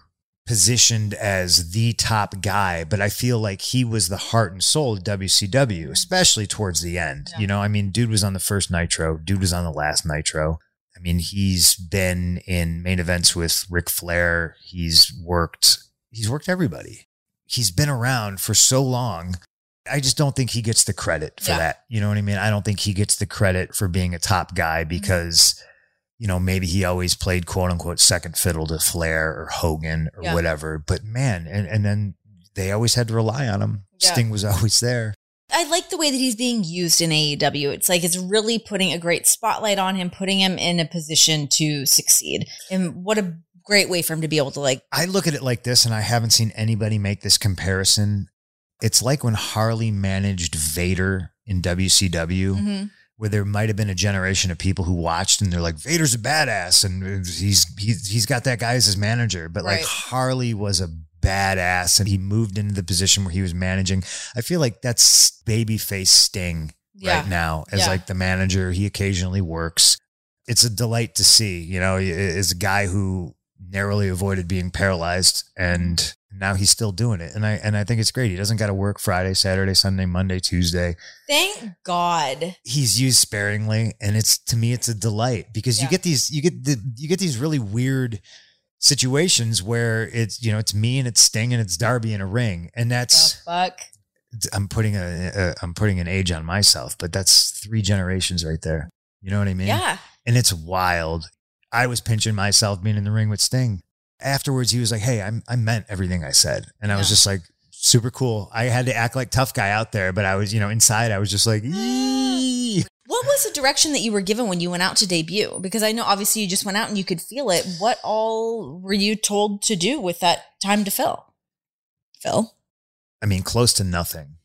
positioned as the top guy, but I feel like he was the heart and soul of WCW, especially towards the end. Yeah. You know, I mean, dude was on the first Nitro, dude was on the last Nitro. I mean, he's been in main events with Ric Flair. He's worked, he's worked everybody. He's been around for so long. I just don't think he gets the credit for Yeah. that. You know what I mean? I don't think he gets the credit for being a top guy mm-hmm. because you know, maybe he always played quote unquote second fiddle to Flair or Hogan or Yeah. whatever. But man, and, and then they always had to rely on him. Yeah. Sting was always there. I like the way that he's being used in AEW. It's like it's really putting a great spotlight on him, putting him in a position to succeed. And what a great way for him to be able to like, I look at it like this, and I haven't seen anybody make this comparison. It's like when Harley managed Vader in WCW, Mhm. Where there might have been a generation of people who watched and they're like, Vader's a badass and he's he's, he's got that guy as his manager. But like Harley was a badass and he moved into the position where he was managing. I feel like that's babyface Sting Yeah. right now as Yeah. like the manager. He occasionally works. It's a delight to see, you know, is a guy who narrowly avoided being paralyzed and now he's still doing it. And I and I think it's great. He doesn't got to work Friday, Saturday, Sunday, Monday, Tuesday. Thank God. He's used sparingly and it's to me it's a delight because you get these you get the you get these really weird situations where it's you know it's me and it's Sting and it's Darby in a ring and that's The fuck. I'm putting a, a I'm putting an age on myself, but that's three generations right there. You know what I mean? Yeah. And it's wild. I was pinching myself being in the ring with Sting. Afterwards, he was like, "Hey, I'm, I meant everything I said," and I was just like, "Super cool." I had to act like tough guy out there, but I was, you know, inside, I was just like, "Eee." What was the direction that you were given when you went out to debut? Because I know obviously you just went out and you could feel it. What all were you told to do with that time to fill? Phil? I mean, close to nothing.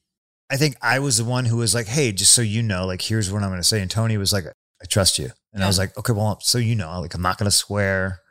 I think I was the one who was like, "Hey, just so you know, like, here's what I'm going to say." And Tony was like, "I trust you," and I was like, "Okay, well, so you know, like, I'm not going to swear.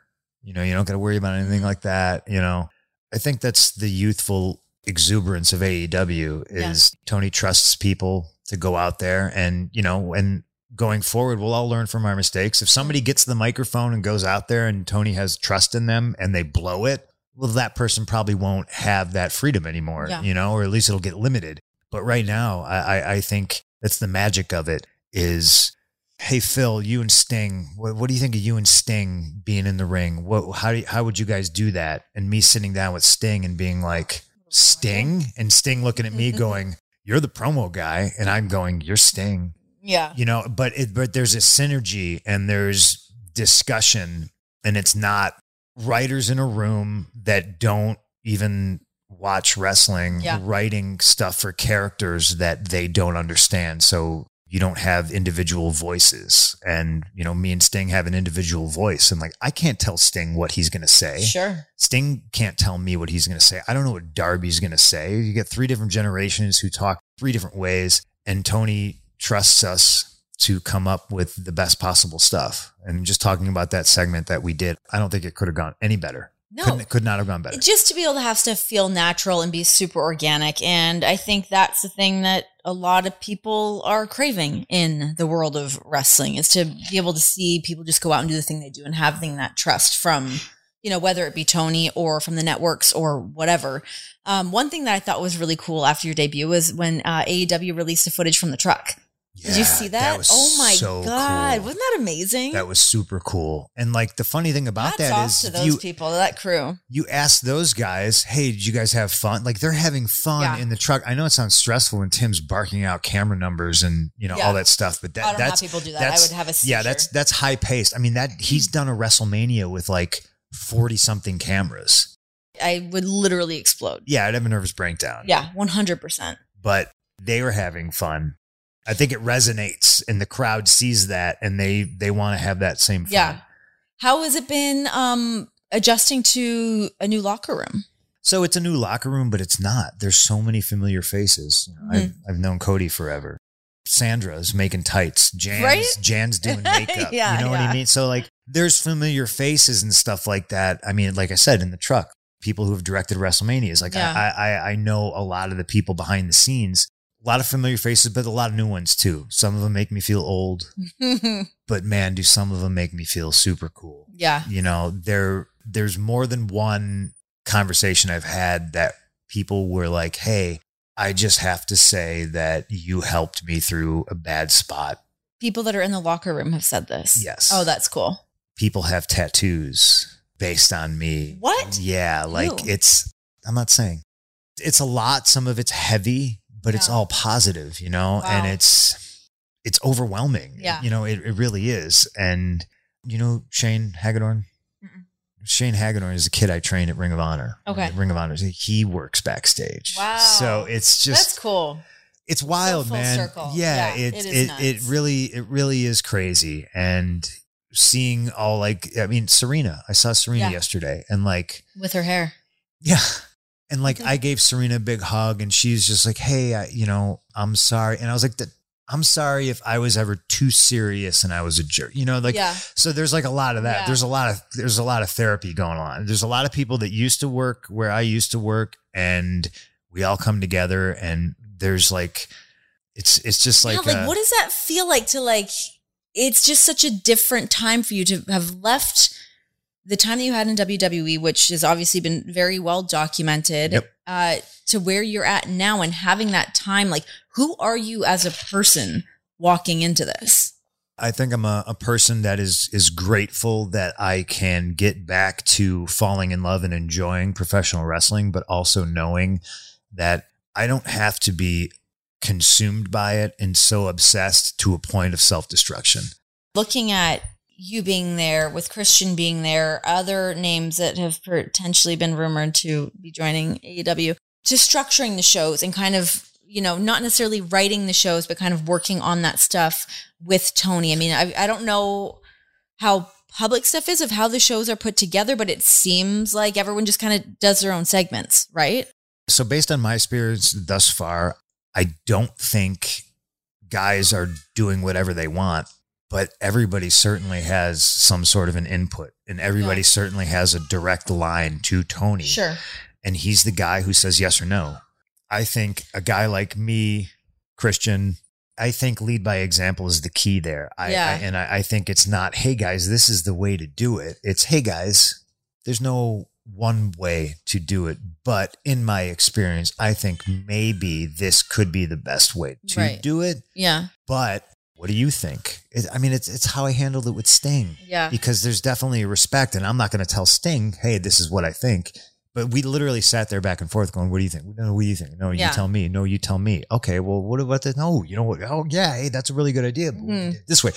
You know, you don't got to worry about anything like that. You know, I think that's the youthful exuberance of AEW is Tony trusts people to go out there and you know, and going forward, we'll all learn from our mistakes. If somebody gets the microphone and goes out there and Tony has trust in them and they blow it, well, that person probably won't have that freedom anymore, Yeah. you know, or at least it'll get limited. But right now, I, I think that's the magic of it is, hey, Phil, you and Sting, what, what do you think of you and Sting being in the ring? What, how, do you, how would you guys do that? And me sitting down with Sting and being like, Sting? And Sting looking at me mm-hmm. going, you're the promo guy. And I'm going, you're Sting Yeah. you know but it but there's a synergy and there's discussion and it's not writers in a room that don't even watch wrestling Yeah. writing stuff for characters that they don't understand so you don't have individual voices and you know me and sting have an individual voice and like i can't tell sting what he's going to say Sure. Sting can't tell me what he's going to say. I don't know what Darby's going to say. You get three different generations who talk three different ways, and Tony trusts us to come up with the best possible stuff. And just talking about that segment that we did, I don't think it could have gone any better. No. Couldn't, could not have gone better. just to be able to have stuff feel natural and be super organic and i think that's the thing that a lot of people are craving in the world of wrestling is to be able to see people just go out and do the thing they do and having that trust from you know whether it be tony or from the networks or whatever um, one thing that i thought was really cool after your debut was when uh, aew released the footage from the truck did you see that, was oh my so god cool. wasn't that amazing That was super cool. And like the funny thing about Hats that is to those you, people that crew you ask those guys, hey, did you guys have fun? Like they're having fun Yeah. in the truck. I know it sounds stressful when Tim's barking out camera numbers and you know Yeah. all that stuff, but that, i don't know how that's people do that i would have a yeah, that's that's high paced. I mean that he's mm. done a WrestleMania with like forty something cameras. i would literally explode Yeah, I'd have a nervous breakdown. Yeah, one hundred percent. but they were having fun. I think it resonates, and the crowd sees that, and they they want to have that same fun. Yeah. How has it been um adjusting to a new locker room? So it's a new locker room, but it's not. There's so many familiar faces. Know, I've, Mm-hmm. I've known Cody forever. Sandra's making tights. Jan's, Right? Jan's doing makeup. Yeah, you know what. I mean? So like there's familiar faces and stuff like that. I mean, like I said, in the truck, people who have directed WrestleManias. Like Yeah. I, I I know a lot of the people behind the scenes. A lot of familiar faces, but a lot of new ones too. Some of them make me feel old, but man, do some of them make me feel super cool yeah. you know there there's more than one conversation i've had that people were like hey i just have to say that you helped me through a bad spot People that are in the locker room have said this. Yes. Oh, that's cool. people have tattoos based on me What? yeah like Ew. it's i'm not saying it's a lot some of it's heavy but it's all positive you know and it's it's overwhelming Yeah. you know it, it really is and you know shane hagadorn Mm-mm. Shane Hagadorn is a kid I trained at Ring of Honor. Okay. Ring of Honor. He works backstage. Wow. So it's just that's cool. it's wild, man. circle. Yeah, Yeah, it it it, it really it really is crazy. And seeing all like I mean Serena, I saw Serena Yeah. yesterday and like With her hair. yeah. And like I gave Serena a big hug and she's just like, "Hey, I, you know, I'm sorry." And I was like, "I'm sorry if I was ever too serious and I was a jerk." You know, like yeah. so there's like a lot of that. Yeah. There's a lot of there's a lot of therapy going on. There's a lot of people that used to work where I used to work and we all come together and there's like it's it's just like, yeah, like uh, what does that feel like to like it's just such a different time for you to have left the time that you had in WWE, which has obviously been very well documented, Yep. uh, to where you're at now and having that time. Like, who are you as a person walking into this? I think I'm a, a person that is is grateful that I can get back to falling in love and enjoying professional wrestling, but also knowing that I don't have to be consumed by it and so obsessed to a point of self destruction. Looking at you being there, with Christian being there, other names that have potentially been rumored to be joining AEW, to structuring the shows and kind of, you know, not necessarily writing the shows, but kind of working on that stuff with Tony. I mean, I, I don't know how public stuff is of how the shows are put together, but it seems like everyone just kind of does their own segments, right? So, based on my experience thus far, I don't think guys are doing whatever they want, but everybody certainly has some sort of an input, and everybody Yeah. certainly has a direct line to Tony. Sure. and he's the guy who says yes or no. I think a guy like me, Christian, I think lead by example is the key there. I, Yeah. I and I, I think it's not, hey guys, this is the way to do it. It's hey guys, there's no one way to do it. But in my experience, I think maybe this could be the best way to Right. do it. Yeah. But what do you think? It, I mean, it's it's how I handled it with Sting Yeah. because there's definitely a respect, and I'm not going to tell Sting, "Hey, this is what I think." But we literally sat there back and forth, going, "What do you think? No, what do you think? No, you Yeah. tell me. No, you tell me. Okay, well, what about this? No, you know what? Oh, yeah, hey, that's a really good idea. Mhm. This way.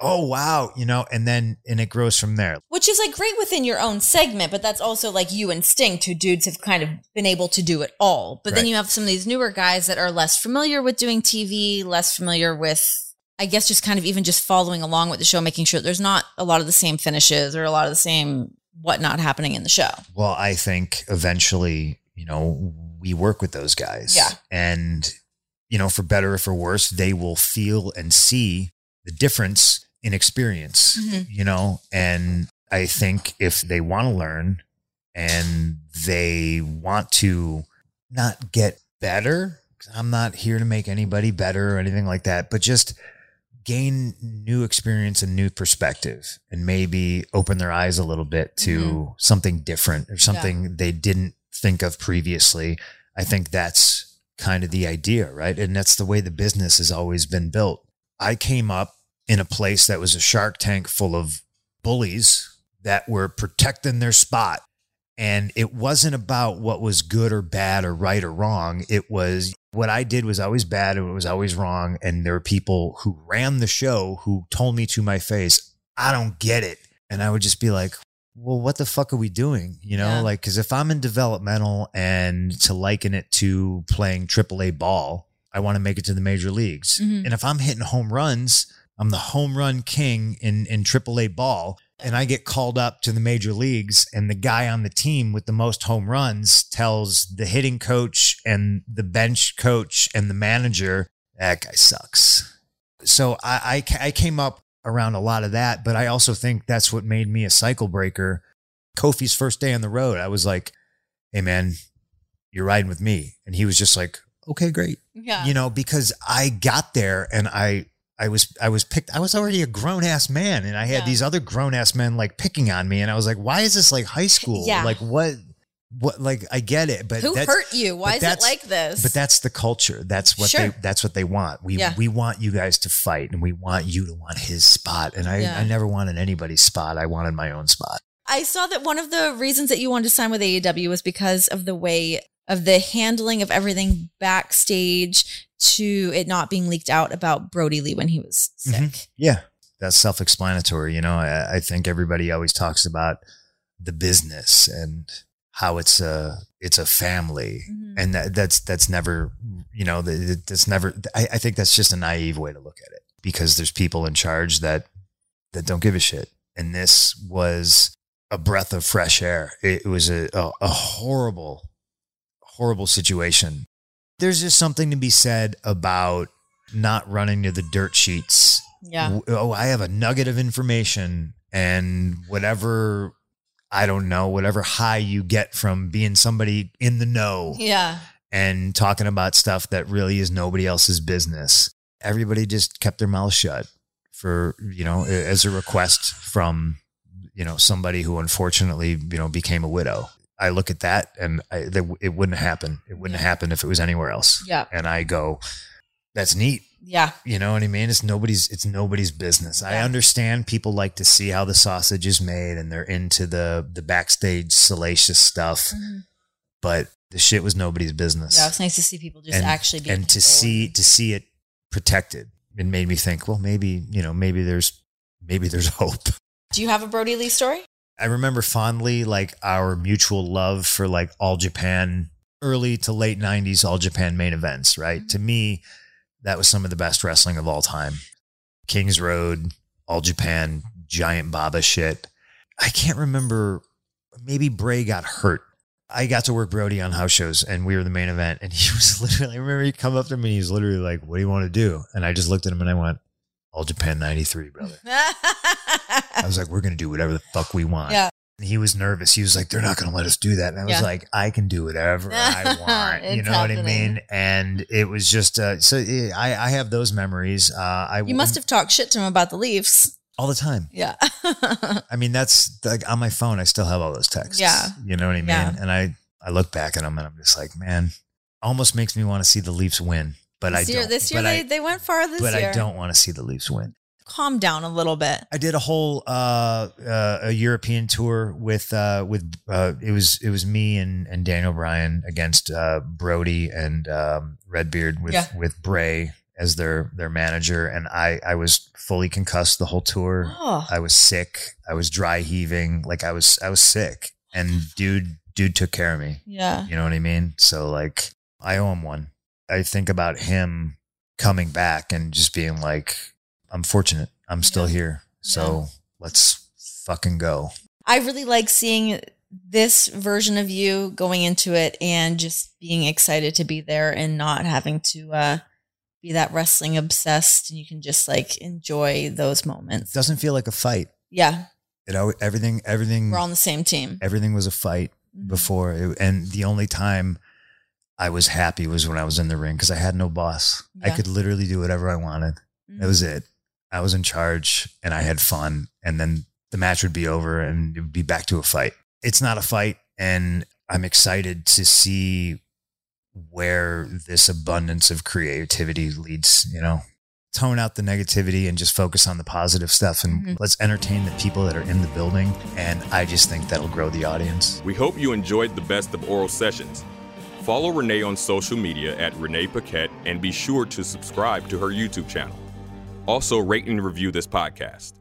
Oh, wow, you know, and then and it grows from there. Which is like great within your own segment, but that's also like you and Sting, two dudes have kind of been able to do it all. But then you have some of these newer guys that are less familiar with doing TV, less familiar with, I guess, just kind of even just following along with the show, making sure there's not a lot of the same finishes or a lot of the same whatnot happening in the show. Well, I think eventually, you know, we work with those guys. Yeah. And, you know, for better or for worse, they will feel and see the difference in experience, Mhm. you know, and I think if they want to learn and they want to not get better, I'm not here to make anybody better or anything like that, but just gain new experience and new perspective and maybe open their eyes a little bit to mm-hmm. something different or something they didn't think of previously. I think that's kind of the idea, right? And that's the way the business has always been built. I came up in a place that was a shark tank full of bullies that were protecting their spot. And it wasn't about what was good or bad or right or wrong. It was what I did was always bad and it was always wrong. And there were people who ran the show who told me to my face, I don't get it. And I would just be like, well, what the fuck are we doing? You know, Yeah. like, cause if I'm in developmental and to liken it to playing AAA ball, I want to make it to the major leagues. Mhm. And if I'm hitting home runs, I'm the home run king in, in AAA ball. And I get called up to the major leagues, and the guy on the team with the most home runs tells the hitting coach and the bench coach and the manager, that guy sucks. So I, I, I came up around a lot of that, but I also think that's what made me a cycle breaker. Kofi's first day on the road, I was like, hey, man, you're riding with me. And he was just like, okay, great Yeah. you know because i got there and i i was i was picked i was already a grown-ass man and i had Yeah. these other grown-ass men like picking on me and i was like why is this like high school Yeah. like what what like i get it but Who that's, hurt you? Why is it like this? but that's the culture that's what Sure. they that's what they want we Yeah. we want you guys to fight and we want you to want his spot and i i never wanted anybody's spot i wanted my own spot I saw that one of the reasons that you wanted to sign with AEW was because of the way of the handling of everything backstage to it not being leaked out about Brodie Lee when he was sick. Mhm. Yeah, that's self-explanatory. You know, I, I think everybody always talks about the business and how it's a it's a family, Mhm. and that, that's that's never you know that- that's never. I, I think that's just a naive way to look at it because there's people in charge that that don't give a shit, and this was a breath of fresh air. It was a a, a horrible horrible situation. There's just something to be said about not running to the dirt sheets. Yeah. Oh, I have a nugget of information and whatever I don't know, whatever high you get from being somebody in the know Yeah. and talking about stuff that really is nobody else's business. Everybody just kept their mouth shut for, you know, as a request from, you know, somebody who unfortunately, you know, became a widow. I look at that and I, that it wouldn't happen. It wouldn't happen if it was anywhere else. Yeah. And I go, that's neat. Yeah. You know what I mean? It's nobody's it's nobody's business. I understand people like to see how the sausage is made and they're into the the backstage salacious stuff, mm-hmm. but the shit was nobody's business. Yeah. It's nice to see people just and, actually be and to see to see it protected. It made me think, well, maybe, you know, maybe there's maybe there's hope. Do you have a Brodie Lee story? I remember fondly like our mutual love for like all Japan early to late 90s all Japan main events, right? Mm-hmm. To me, that was some of the best wrestling of all time. Kings Road, all Japan, giant Baba shit. I can't remember maybe Bray got hurt. I got to work Brodie on house shows and we were the main event and he was literally I remember he come up to me, he was literally like, What do you want to do? And I just looked at him and I went, All Japan 93, brother. I was like, we're going to do whatever the fuck we want. Yeah. And he was nervous. He was like, they're not going to let us do that. And I was Yeah. like, I can do whatever I want. you know what I mean? And it was just, uh, so yeah, I, I have those memories. Uh, I you must have talked shit to him about the Leafs. all the time. Yeah. I mean, that's like on my phone. I still have all those texts. Yeah. You know what I mean? Yeah. And I, I look back at them and I'm just like, man, almost makes me want to see the Leafs win, but this I year, don't. this year they, I, they went far this but year. But I don't want to see the Leafs win. Calm down a little bit. I did a whole uh, uh, a European tour with uh, with uh, it was it was me and and Daniel Bryan against uh, Brodie and um, Redbeard with Yeah. with Bray as their their manager, and I I was fully concussed the whole tour. Oh, I was sick. I was dry heaving. Like I was I was sick, and dude dude took care of me. yeah. You know what I mean? So like I owe him one. I think about him coming back and just being like, I'm fortunate. I'm still here. So let's fucking go. I really like seeing this version of you going into it and just being excited to be there and not having to uh, be that wrestling obsessed. And you can just like enjoy those It moments. doesn't feel like a fight. Yeah. It al- everything everything We're on the same team. everything was a fight Mhm. before it, and the only time I was happy was when I was in the ring because I had no boss. I could literally do whatever I wanted. That was it. I was in charge and I had fun. And then the match would be over and it would be back to a fight. It's not a fight. And I'm excited to see where this abundance of creativity leads, you know. Tone out the negativity and just focus on the positive stuff and Mhm. let's entertain the people that are in the building. And I just think that'll grow the audience. We hope you enjoyed the best of oral sessions. Follow Renee on social media at Renee Paquette and be sure to subscribe to her YouTube channel. Also, rate and review this podcast.